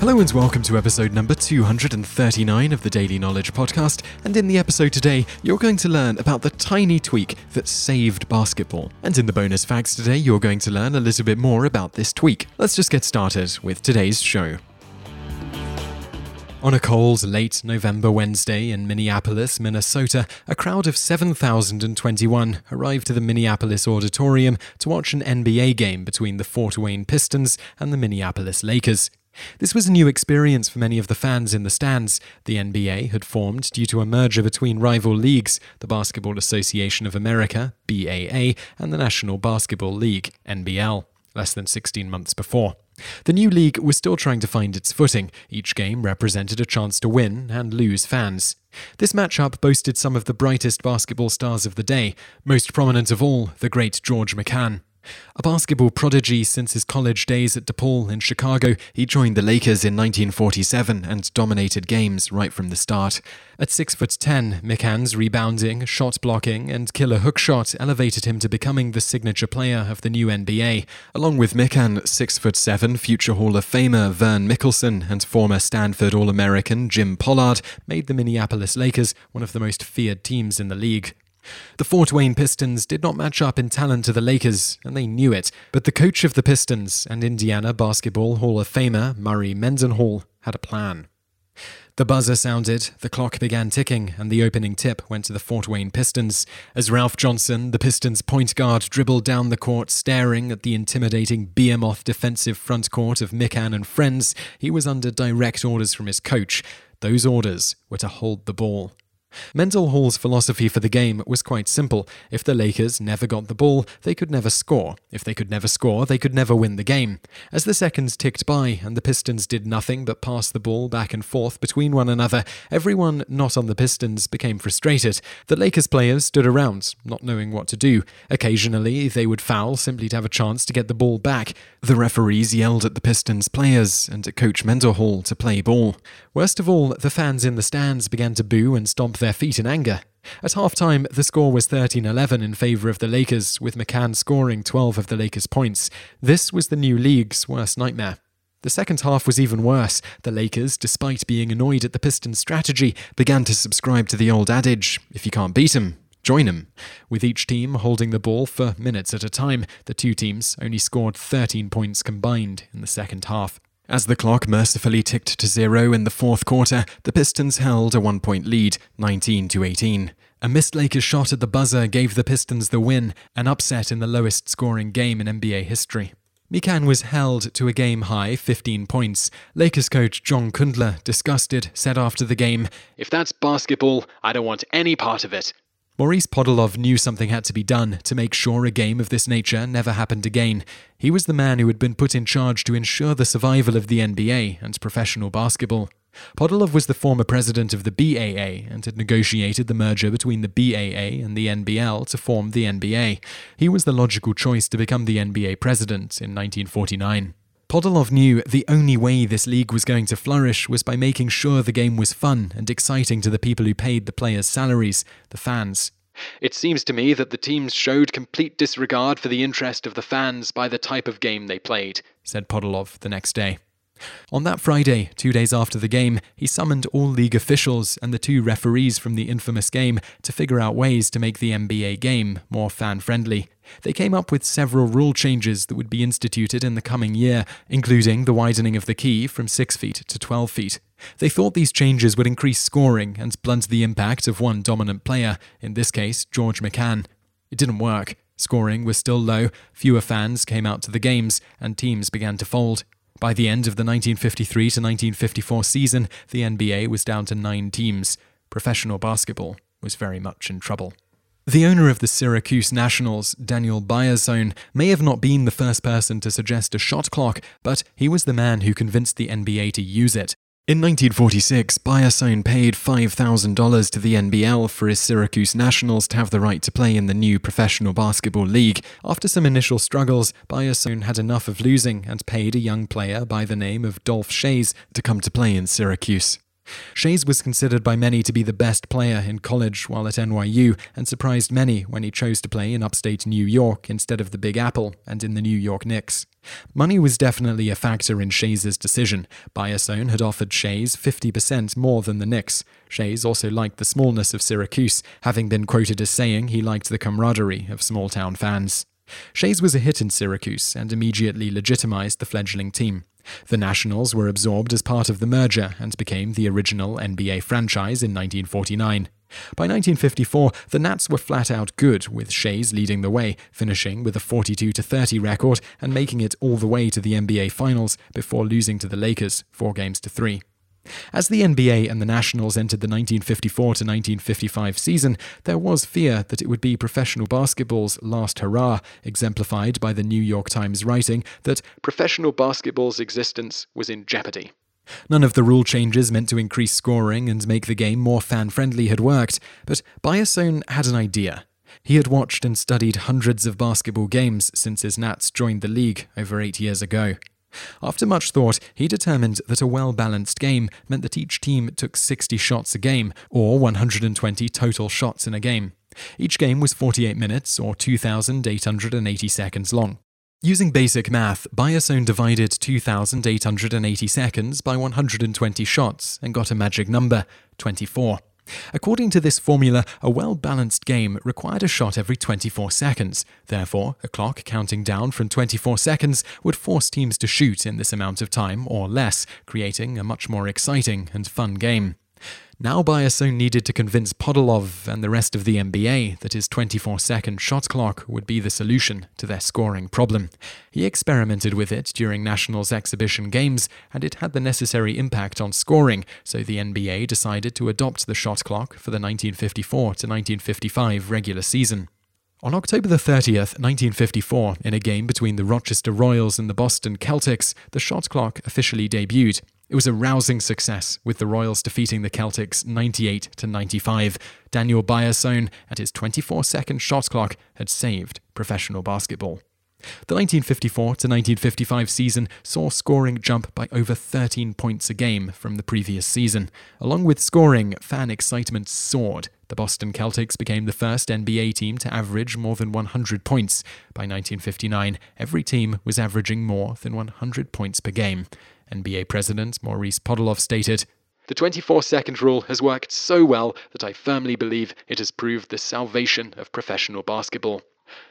Hello and welcome to episode number 239 of the Daily Knowledge Podcast. And in the episode today, you're going to learn about the tiny tweak that saved basketball. And in the bonus facts today, you're going to learn a little bit more about this tweak. Let's just get started with today's show. On a cold, late November Wednesday in Minneapolis, Minnesota, a crowd of 7,021 arrived to the Minneapolis Auditorium to watch an NBA game between the Fort Wayne Pistons and the Minneapolis Lakers. This was a new experience for many of the fans in the stands. The NBA had formed due to a merger between rival leagues, the Basketball Association of America, BAA, and the National Basketball League, NBL, less than 16 months before. The new league was still trying to find its footing. Each game represented a chance to win and lose fans. This matchup boasted some of the brightest basketball stars of the day, most prominent of all, the great George Mikan. A basketball prodigy since his college days at DePaul in Chicago, he joined the Lakers in 1947 and dominated games right from the start. At 6 foot 10, Mikan's rebounding, shot blocking, and killer hook shot elevated him to becoming the signature player of the new NBA. Along with Mikan, 6 foot 7 future Hall of Famer Vern Mikkelsen and former Stanford All-American Jim Pollard made the Minneapolis Lakers one of the most feared teams in the league. The Fort Wayne Pistons did not match up in talent to the Lakers, and they knew it, but the coach of the Pistons and Indiana Basketball Hall of Famer Murray Mendenhall had a plan. The buzzer sounded, the clock began ticking, and the opening tip went to the Fort Wayne Pistons. As Ralph Johnson, the Pistons' point guard, dribbled down the court, staring at the intimidating behemoth defensive front court of Mikan and friends, he was under direct orders from his coach. Those orders were to hold the ball. Mendenhall's philosophy for the game was quite simple. If the Lakers never got the ball, they could never score. If they could never score, they could never win the game. As the seconds ticked by and the Pistons did nothing but pass the ball back and forth between one another, everyone not on the Pistons became frustrated. The Lakers players stood around, not knowing what to do. Occasionally, they would foul simply to have a chance to get the ball back. The referees yelled at the Pistons players and at Coach Mendenhall to play ball. Worst of all, the fans in the stands began to boo and stomp their feet in anger. At halftime, the score was 13 11 in favour of the Lakers, with Mikan scoring 12 of the Lakers' points. This was the new league's worst nightmare. The second half was even worse. The Lakers, despite being annoyed at the Pistons' strategy, began to subscribe to the old adage if you can't beat 'em, join 'em. With each team holding the ball for minutes at a time, the two teams only scored 13 points combined in the second half. As the clock mercifully ticked to zero in the fourth quarter, the Pistons held a one point lead, 19 to 18. A missed Lakers shot at the buzzer gave the Pistons the win, an upset in the lowest scoring game in NBA history. Mikan was held to a game high 15 points. Lakers coach John Kundla, disgusted, said after the game, If that's basketball, I don't want any part of it. Maurice Podoloff knew something had to be done to make sure a game of this nature never happened again. He was the man who had been put in charge to ensure the survival of the NBA and professional basketball. Podoloff was the former president of the BAA and had negotiated the merger between the BAA and the NBL to form the NBA. He was the logical choice to become the NBA president in 1949. Podoloff knew the only way this league was going to flourish was by making sure the game was fun and exciting to the people who paid the players' salaries, the fans. It seems to me that the teams showed complete disregard for the interest of the fans by the type of game they played, said Podoloff the next day. On that Friday, two days after the game, he summoned all league officials and the two referees from the infamous game to figure out ways to make the NBA game more fan friendly. They came up with several rule changes that would be instituted in the coming year, including the widening of the key from 6 feet to 12 feet. They thought these changes would increase scoring and blunt the impact of one dominant player, in this case, George Mikan. It didn't work. Scoring was still low, fewer fans came out to the games, and teams began to fold. By the end of the 1953 to 1954 season, the NBA was down to nine teams. Professional basketball was very much in trouble. The owner of the Syracuse Nationals, Daniel Biasone, may have not been the first person to suggest a shot clock, but he was the man who convinced the NBA to use it. In 1946, Biasone paid $5,000 to the NBL for his Syracuse Nationals to have the right to play in the new Professional Basketball League. After some initial struggles, Biasone had enough of losing and paid a young player by the name of Dolph Schayes to come to play in Syracuse. Schayes was considered by many to be the best player in college while at NYU and surprised many when he chose to play in upstate New York instead of the Big Apple and in the New York Knicks. Money was definitely a factor in Schayes' decision. Biasone had offered Schayes 50% more than the Knicks. Schayes also liked the smallness of Syracuse, having been quoted as saying he liked the camaraderie of small town fans. Schayes was a hit in Syracuse and immediately legitimized the fledgling team. The Nationals were absorbed as part of the merger and became the original NBA franchise in 1949. By 1954, the Nats were flat out good, with Schayes leading the way, finishing with a 42 30 record and making it all the way to the NBA Finals before losing to the Lakers 4 games to 3. As the NBA and the Nationals entered the 1954 to 1955 season, there was fear that it would be professional basketball's last hurrah, exemplified by the New York Times writing that professional basketball's existence was in jeopardy. None of the rule changes meant to increase scoring and make the game more fan friendly had worked, but Biasone had an idea. He had watched and studied hundreds of basketball games since his Nats joined the league over eight years ago. After much thought, he determined that a well balanced game meant that each team took 60 shots a game, or 120 total shots in a game. Each game was 48 minutes, or 2,880 seconds long. Using basic math, Biasone divided 2,880 seconds by 120 shots and got a magic number 24. According to this formula, a well balanced game required a shot every 24 seconds. Therefore, a clock counting down from 24 seconds would force teams to shoot in this amount of time or less, creating a much more exciting and fun game. Now Biasone needed to convince Podoloff and the rest of the NBA that his 24 second shot clock would be the solution to their scoring problem. He experimented with it during Nationals exhibition games, and it had the necessary impact on scoring, so the NBA decided to adopt the shot clock for the 1954 to 1955 regular season. On October 30th, 1954, in a game between the Rochester Royals and the Boston Celtics, the shot clock officially debuted. It was a rousing success, with the Royals defeating the Celtics 98 to 95. Daniel Biasone, at his 24 second shot clock, had saved professional basketball. The 1954 to 1955 season saw scoring jump by over 13 points a game from the previous season. Along with scoring, fan excitement soared. The Boston Celtics became the first NBA team to average more than 100 points. By 1959, every team was averaging more than 100 points per game. NBA President Maurice Podoloff stated, the 24 second rule has worked so well that I firmly believe it has proved the salvation of professional basketball.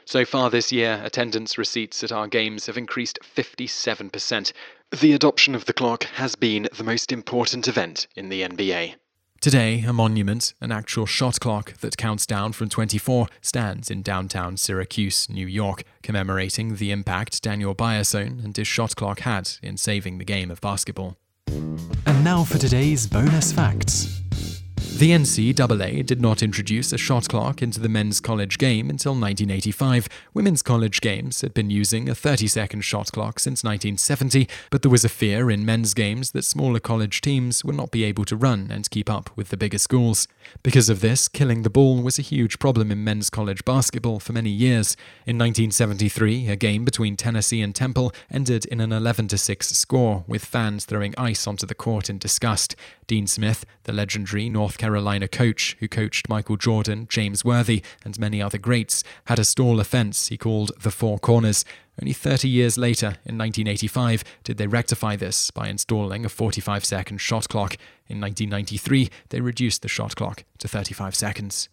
So far this year, attendance receipts at our games have increased 57%. The adoption of the clock has been the most important event in the NBA. Today, a monument, an actual shot clock that counts down from 24, stands in downtown Syracuse, New York, commemorating the impact Daniel Biasone and his shot clock had in saving the game of basketball. And now for today's bonus facts. The NCAA did not introduce a shot clock into the men's college game until 1985. Women's college games had been using a 30 second shot clock since 1970, but there was a fear in men's games that smaller college teams would not be able to run and keep up with the bigger schools. Because of this, killing the ball was a huge problem in men's college basketball for many years. In 1973, a game between Tennessee and Temple ended in an 11 6 score, with fans throwing ice onto the court in disgust. Dean Smith, the legendary North Carolina coach who coached Michael Jordan, James Worthy, and many other greats, had a stall offence he called the Four Corners. Only 30 years later, in 1985, did they rectify this by installing a 45 second shot clock. In 1993, they reduced the shot clock to 35 seconds.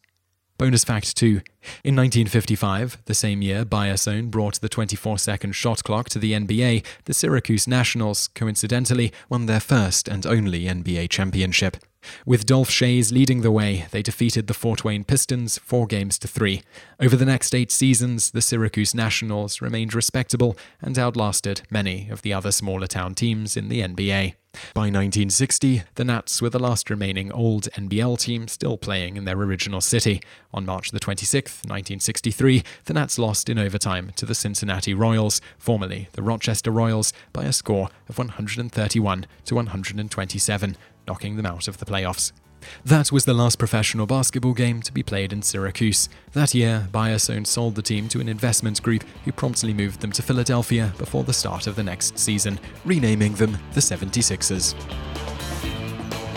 Bonus fact 2. In 1955, the same year Biasone brought the 24 second shot clock to the NBA, the Syracuse Nationals, coincidentally, won their first and only NBA championship. With Dolph Schayes leading the way, they defeated the Fort Wayne Pistons four games to three. Over the next eight seasons, the Syracuse Nationals remained respectable and outlasted many of the other smaller town teams in the NBA. By 1960, the Nats were the last remaining old NBL team still playing in their original city. On March the 26th, 1963, the Nats lost in overtime to the Cincinnati Royals, formerly the Rochester Royals, by a score of 131 to 127, knocking them out of the playoffs. That was the last professional basketball game to be played in Syracuse. That year, Biasone sold the team to an investment group who promptly moved them to Philadelphia before the start of the next season, renaming them the 76ers.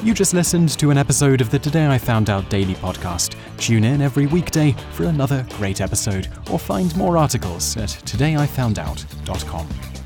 You just listened to an episode of the Today I Found Out Daily podcast. Tune in every weekday for another great episode, or find more articles at todayifoundout.com.